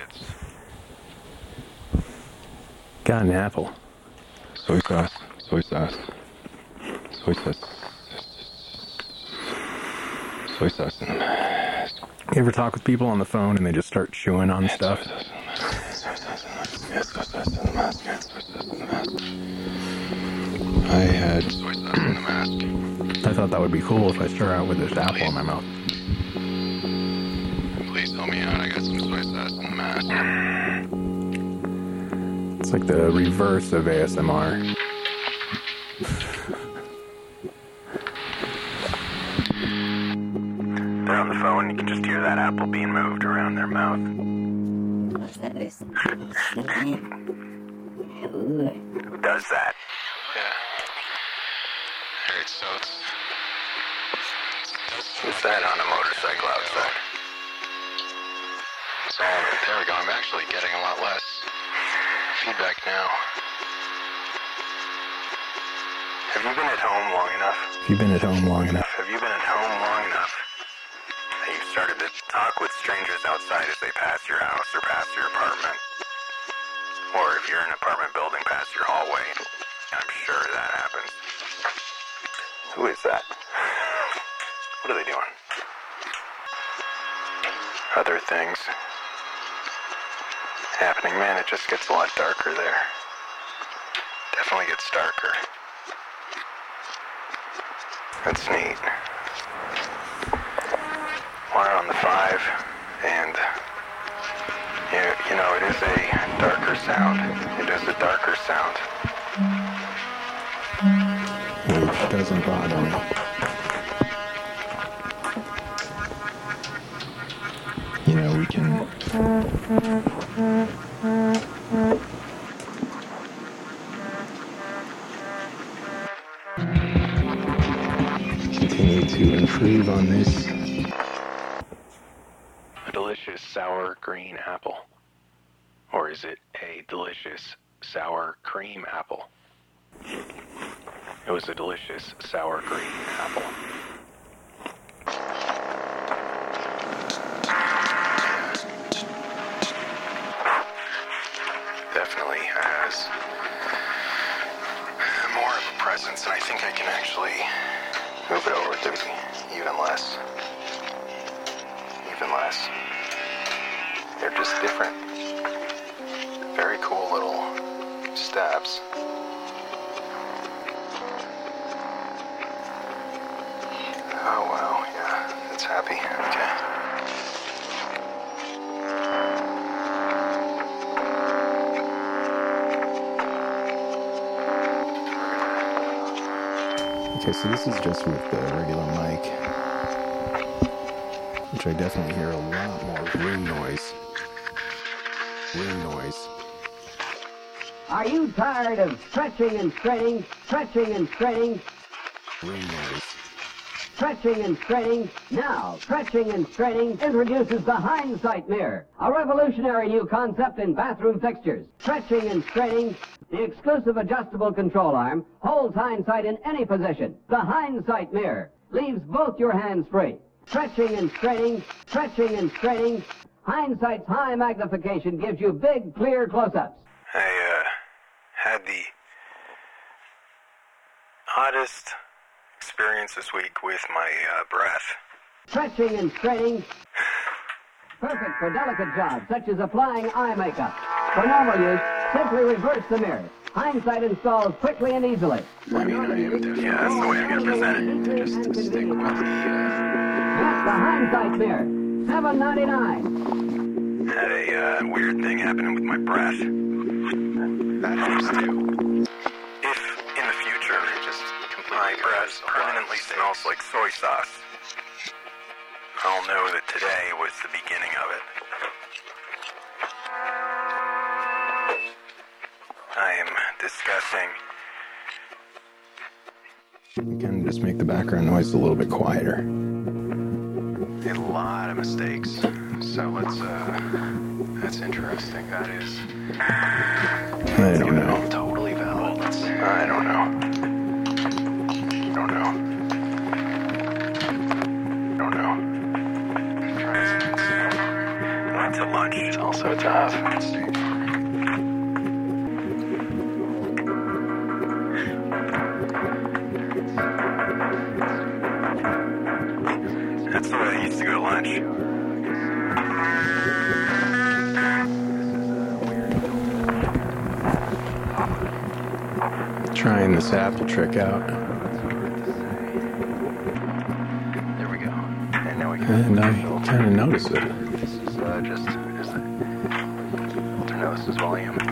it's Got an apple. soy sauce, soy sauce, soy sauce, soy sauce in the mask. You ever talk with people on the phone and they just start chewing on stuff? Soy sauce in the mask. Yes, soy sauce in the mask. Yes, soy sauce in the mask. I had soy sauce in the mask. I thought that would be cool if I start out with this apple in my mouth. Please me out. I got some soy sauce in the. It's like the reverse of ASMR. They're on the phone, you can just hear that apple being moved around their mouth. Who does that? Yeah. Alright, so it's. Who's that on a motorcycle outside? So there we go. I'm actually getting a lot less feedback now. Have you been at home long enough? Have you've been at home long enough. Have you been at home long enough that you've started to talk with strangers outside as they pass your house or pass your apartment? Or if you're in an apartment building, past your hallway. I'm sure that happens. Who is that? What are they doing? Other things happening. Man, it just gets a lot darker there. Definitely gets darker. That's neat. We're on the five, and you, you know, it is a darker sound. It is a darker sound. Which doesn't bother me. You know, we can. Improve on this. A delicious sour green apple. Or is it a delicious sour cream apple? It was a delicious sour green apple. Definitely has more of a presence, and I think I can actually move it over to even less even less. They're just different. Very cool little stabs. Oh wow, yeah, it's happy. Okay. Okay, so this is just with the regular mic, which I definitely hear a lot more ring noise. Ring noise. Are you tired of stretching and straining, stretching and straining, Ring noise. Stretching and straining? Now, stretching and straining introduces the hindsight mirror, a revolutionary new concept in bathroom fixtures. Stretching and straining, the exclusive adjustable control arm holds hindsight in any position. The hindsight mirror leaves both your hands free. Stretching and straining, stretching and straining. Hindsight's high magnification gives you big, clear close-ups. I uh, had the oddest experience this week with my uh, breath. Stretching and straining. Perfect for delicate jobs such as applying eye makeup. For normal use, simply reverse the mirror. Hindsight installs quickly and easily. I mean, I am definitely Yeah, that's the way I'm gonna present it. just to stick with the. Uh, That's the hindsight mirror. Seven ninety nine. Had a uh, weird thing happening with my breath. that helps too. My breath permanently smells like soy sauce, I'll know that today was the beginning of it. I am discussing You can just make the background noise a little bit quieter. a lot of mistakes. So let's, uh, that's interesting. That is I don't know. totally valid. I don't know. Don't know. Not to lunch. It's also tough. That's the way I used to go to lunch. Trying this apple trick out. There we go. And now we can. And I kind of notice it. This is uh, just, just turn this is volume.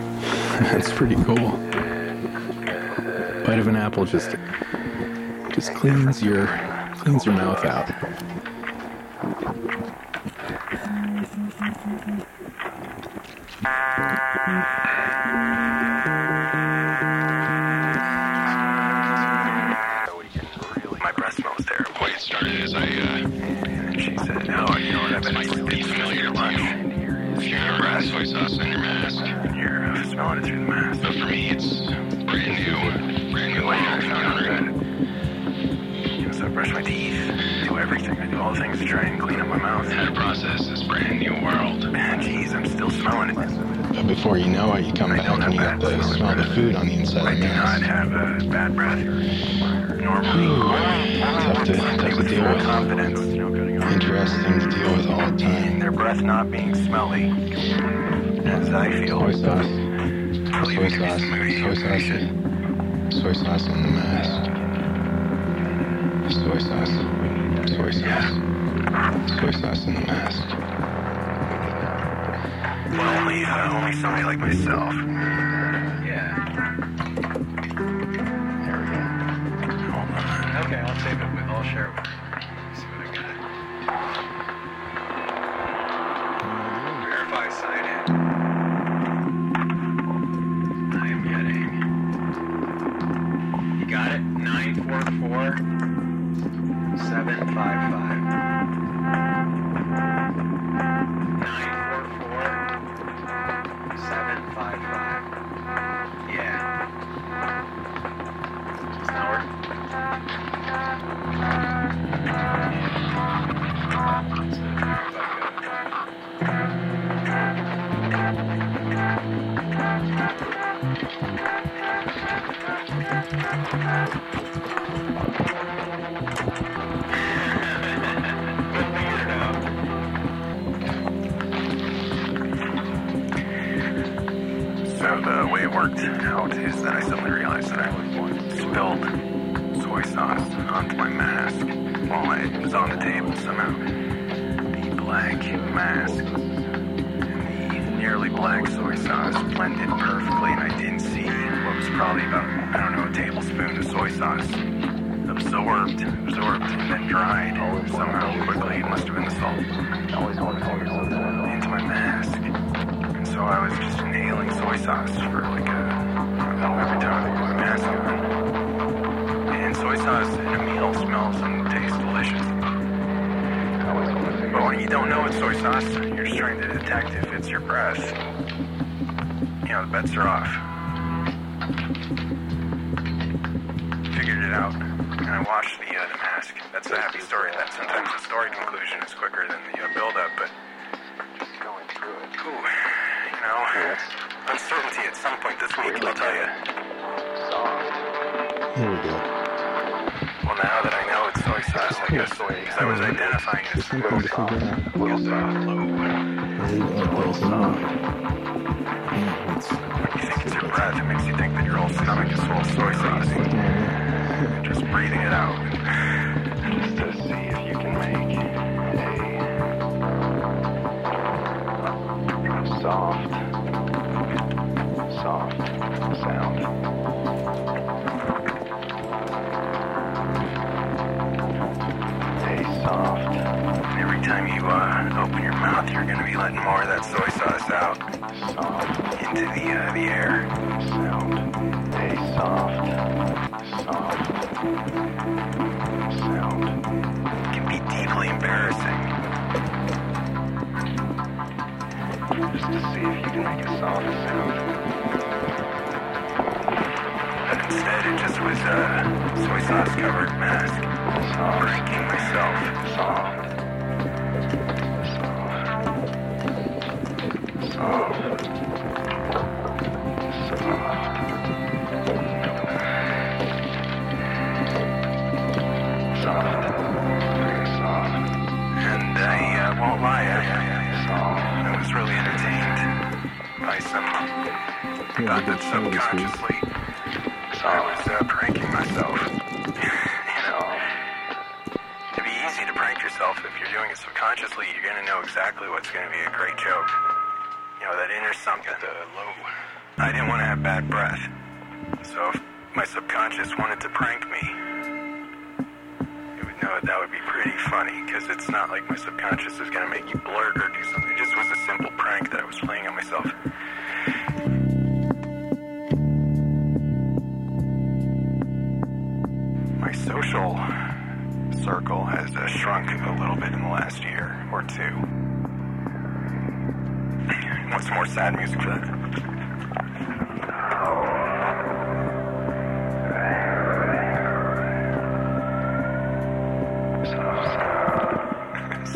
That's pretty cool. Bite of an apple just just cleans your cleans your mouth out. My breath smells terrible. way it started is I, uh, she said, "Oh, you know what? I bet might it's be familiar to you. And here is if you your remember breath. the soy sauce on your mask. You're uh, smelling it through the mask. But for me, it's brand new, brand new Well, life it's not encountering. good. You know, so I brush my teeth, do everything. I do all the things to try and clean up my mouth. How to process this brand new world. Man, jeez, I'm still smelling it. But before you know it, you come I back and you have got the smell of the food on the inside I of do not have uh, bad breath. Normally, Tough to, tough to with deal full with. confidence. Interesting to deal with all the time. Their breath not being smelly, as I feel. Soy sauce. Soy it could be sauce. Soy sauce. Soy sauce on the mask. Soy sauce. Soy sauce. Soy sauce in the mask. Well, only, uh, only somebody like myself. Yeah. There we go. Hold on. Okay, I'll save it with, I'll share it with 944 755. 944 worked out is that I suddenly realized that I spilled soy sauce onto my mask while it was on the table somehow. The black mask and the nearly black soy sauce blended perfectly, and I didn't see what was probably about, I don't know, a tablespoon of soy sauce absorbed, absorbed, and then dried somehow quickly. It must have been the salt into my mask. And so I was just soy sauce for like a, oh, every time I put mask on. And soy sauce in a meal smells and tastes delicious. But when you don't know it's soy sauce, you're just trying to detect if it's your breath. You know, the bets are off. Figured it out. And I washed the, uh, the mask. That's a happy story. That sometimes the story conclusion is quicker than the uh, build-up, but just Going through it. Ooh, you know, at some point this week, I'll tell you. Here we go. Well, now that I know it's soy sauce, I guess because I was identifying it as Something to figure out. low, low. Like this. and, yeah, it's- When you think it's your breath, it makes you think that your whole stomach is full of soy sauce. Just breathing it out. Just to see if you can make a soft, soft time you uh, open your mouth, you're going to be letting more of that soy sauce out soft into the, uh, the air. sound. A soft, soft sound. It can be deeply embarrassing. Just to see if you can make a soft sound. But instead, it just was a soy sauce covered mask. Pranking myself. soft. Yeah, good that show this. I was uh, pranking myself. you know, be easy to prank yourself if you're doing it subconsciously. You're gonna know exactly what's gonna be a great joke. You know that inner something. The low. I didn't want to have bad breath, so if my subconscious wanted to prank me, it would know that would be pretty funny because it's not like my subconscious is gonna make you blurt or do something. It just was a simple prank that I was playing on myself. Circle has uh, shrunk a little bit in the last year or two. Want some more sad music for that?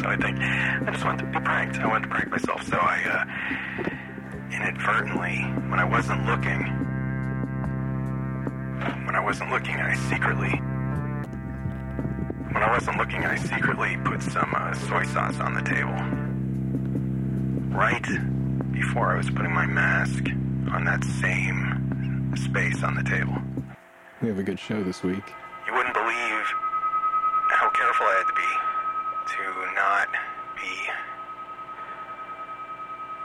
So I think I just wanted to be pranked. I wanted to prank myself. So I uh, inadvertently, when I wasn't looking, when I wasn't looking, I secretly, when I wasn't looking, I secretly put some uh, soy sauce on the table. Right before I was putting my mask on that same space on the table. We have a good show this week. You wouldn't believe how careful I had to be to not be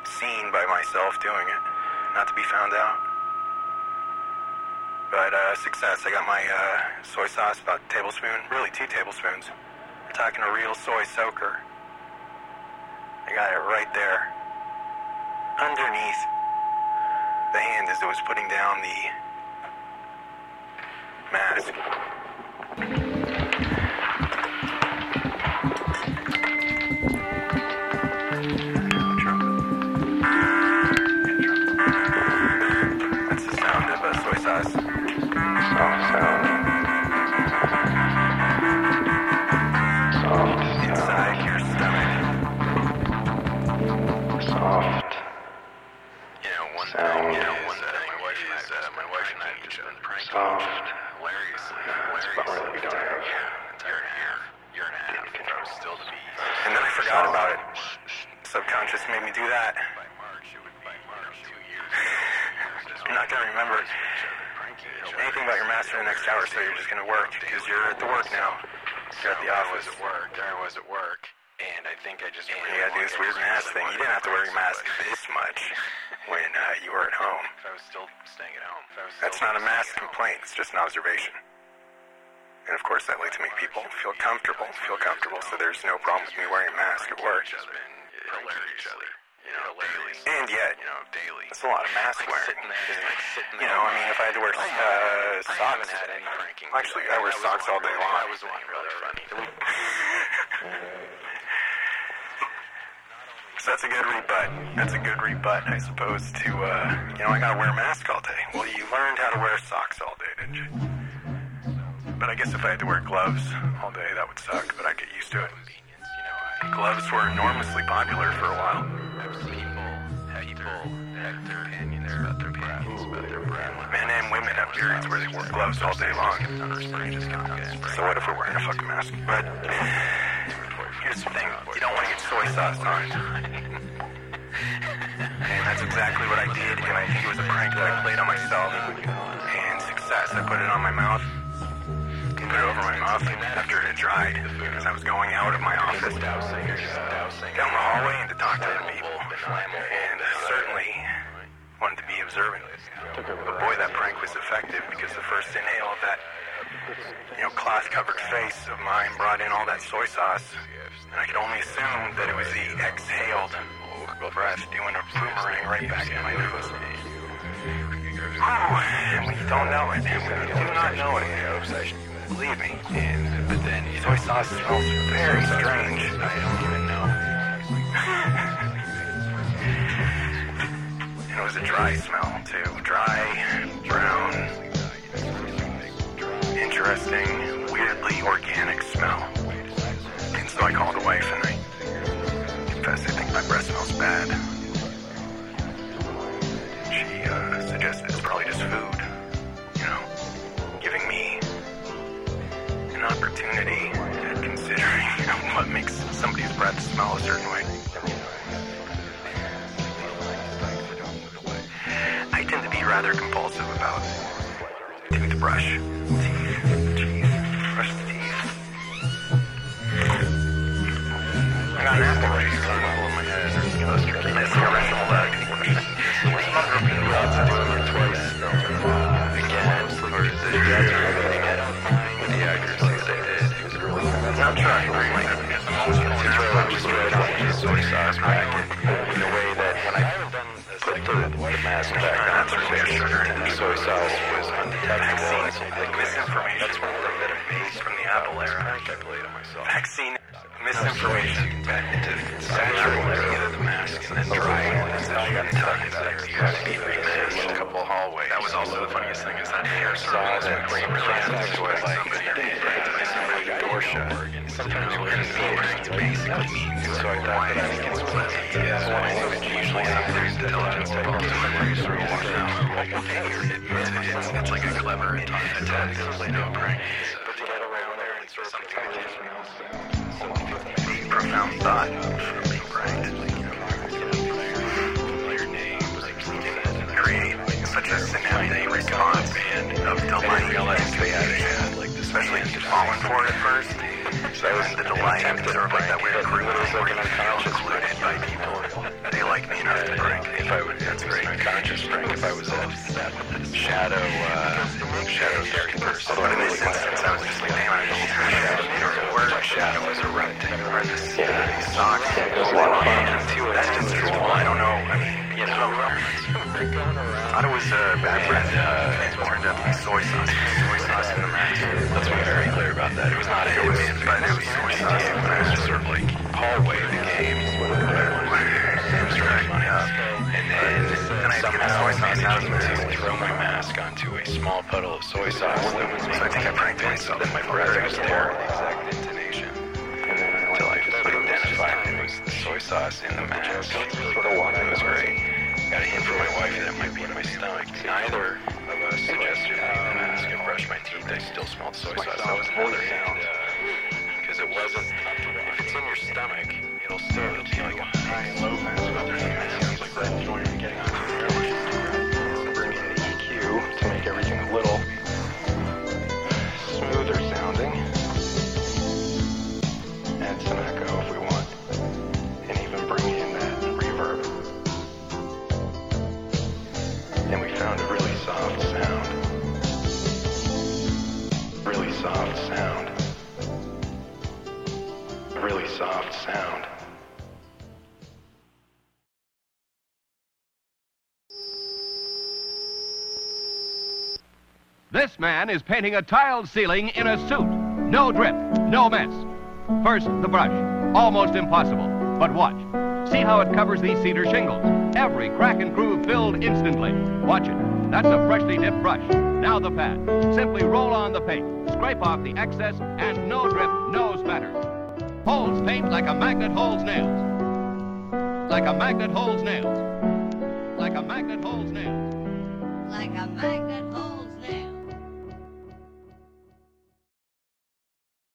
seen by myself doing it, not to be found out. But uh, success. I got my uh, soy sauce, about a tablespoon, really two tablespoons. We're talking a real soy soaker. I got it right there, underneath the hand as it was putting down the mask. To wear your mask somebody. this much when uh, you were at home. If I was still staying at home. I That's not a mask complaint. It's just an observation. And of course, I like to make people feel comfortable, feel comfortable, so there's no problem with me wearing a mask at work. Hilariously, you know, daily. And yet, you know, daily. It's a lot of mask Like wearing. sitting there, like sitting You know, I mean, if I had to wear uh, I I socks, haven't had any. Actually, I wear socks all day long. That was one really funny. So that's a good rebut. That's a good rebut, I suppose, to, uh, you know, I gotta wear a mask all day. Well, you learned how to wear socks all day, didn't you? But I guess if I had to wear gloves all day, that would suck, but I get used to it. You know, Gloves were enormously popular for a while. people, people their opinions about their opinions about their breath. Men and women have periods where they wore gloves all day long. So what if we're wearing a fucking mask? But here's the thing, you don't want to get soy sauce on it. And that's exactly what I did, and I think it was a prank that I played on myself. And success, I put it on my mouth, put it over my mouth after it had dried, because I was going out of my office, down the hallway and to talk to the people. And certainly wanted to be observant. But boy, that prank was effective because the first inhale of that, you know, cloth-covered face of mine brought in all that soy sauce. And I could only assume that it was the exhaled breath doing a boomerang right back in my nose. When you don't know it, you do not know it, believe me. And, but then soy sauce smells very strange. I don't even know. And it was a dry smell too. Dry, brown, interesting, weirdly organic smell. And so I called the wife and I confessed I think my breath smells bad. She uh, suggested it's probably just food, you know, giving me an opportunity at considering what makes somebody's breath smell a certain way. I tend to be rather compulsive about toothbrush. Vaccine misinformation. Saturating into the mask and then drying it. Got times that you have to keep it a couple hallways. That was also the funniest thing is that hair saws and bring contact to it like door shut. Sometimes it wouldn't be wearing it basically means. So I thought that I could split the uh, usually there's intelligence type of memories or it's, it's like a clever attack no prank. Profound thought from being pranked. Your name, create such a synaptic response of delight and confusion, especially if you've fallen for it at first. So the delight and sort of like that weird group feel included by people. They like me enough to prank. If I was, that's great. Unconscious prank. If I was a shadow, uh, shadow person. Although in this instance, I was just like, damn, I shadow. Where my shadow was a rectangle. Or this sock. That's just cool. I don't know. I mean, you know, I was uh, bad bread. Uh, turned be soy sauce. Soy sauce in the mask. Let's be puddle of soy sauce that was think I pranked myself. Then my breath was there, the exact intonation, until I of identified it was the soy sauce in the mask. Sort of water. It was great. Got a hint from my wife that it might be in my stomach. Neither of us suggested me the mask and brush my teeth. I still smelled soy sauce. That was another sound. Uh, because it wasn't. If it's in your stomach, it'll still it'll be like This man is painting a tiled ceiling in a suit. No drip, no mess. First, the brush. Almost impossible. But watch. See how it covers these cedar shingles. Every crack and groove filled instantly. Watch it. That's a freshly dipped brush. Now the pad. Simply roll on the paint. Scrape off the excess, and no drip, no spatter. Holds paint like a magnet holds nails. Like a magnet holds nails. Like a magnet holds nails. like a magnet holds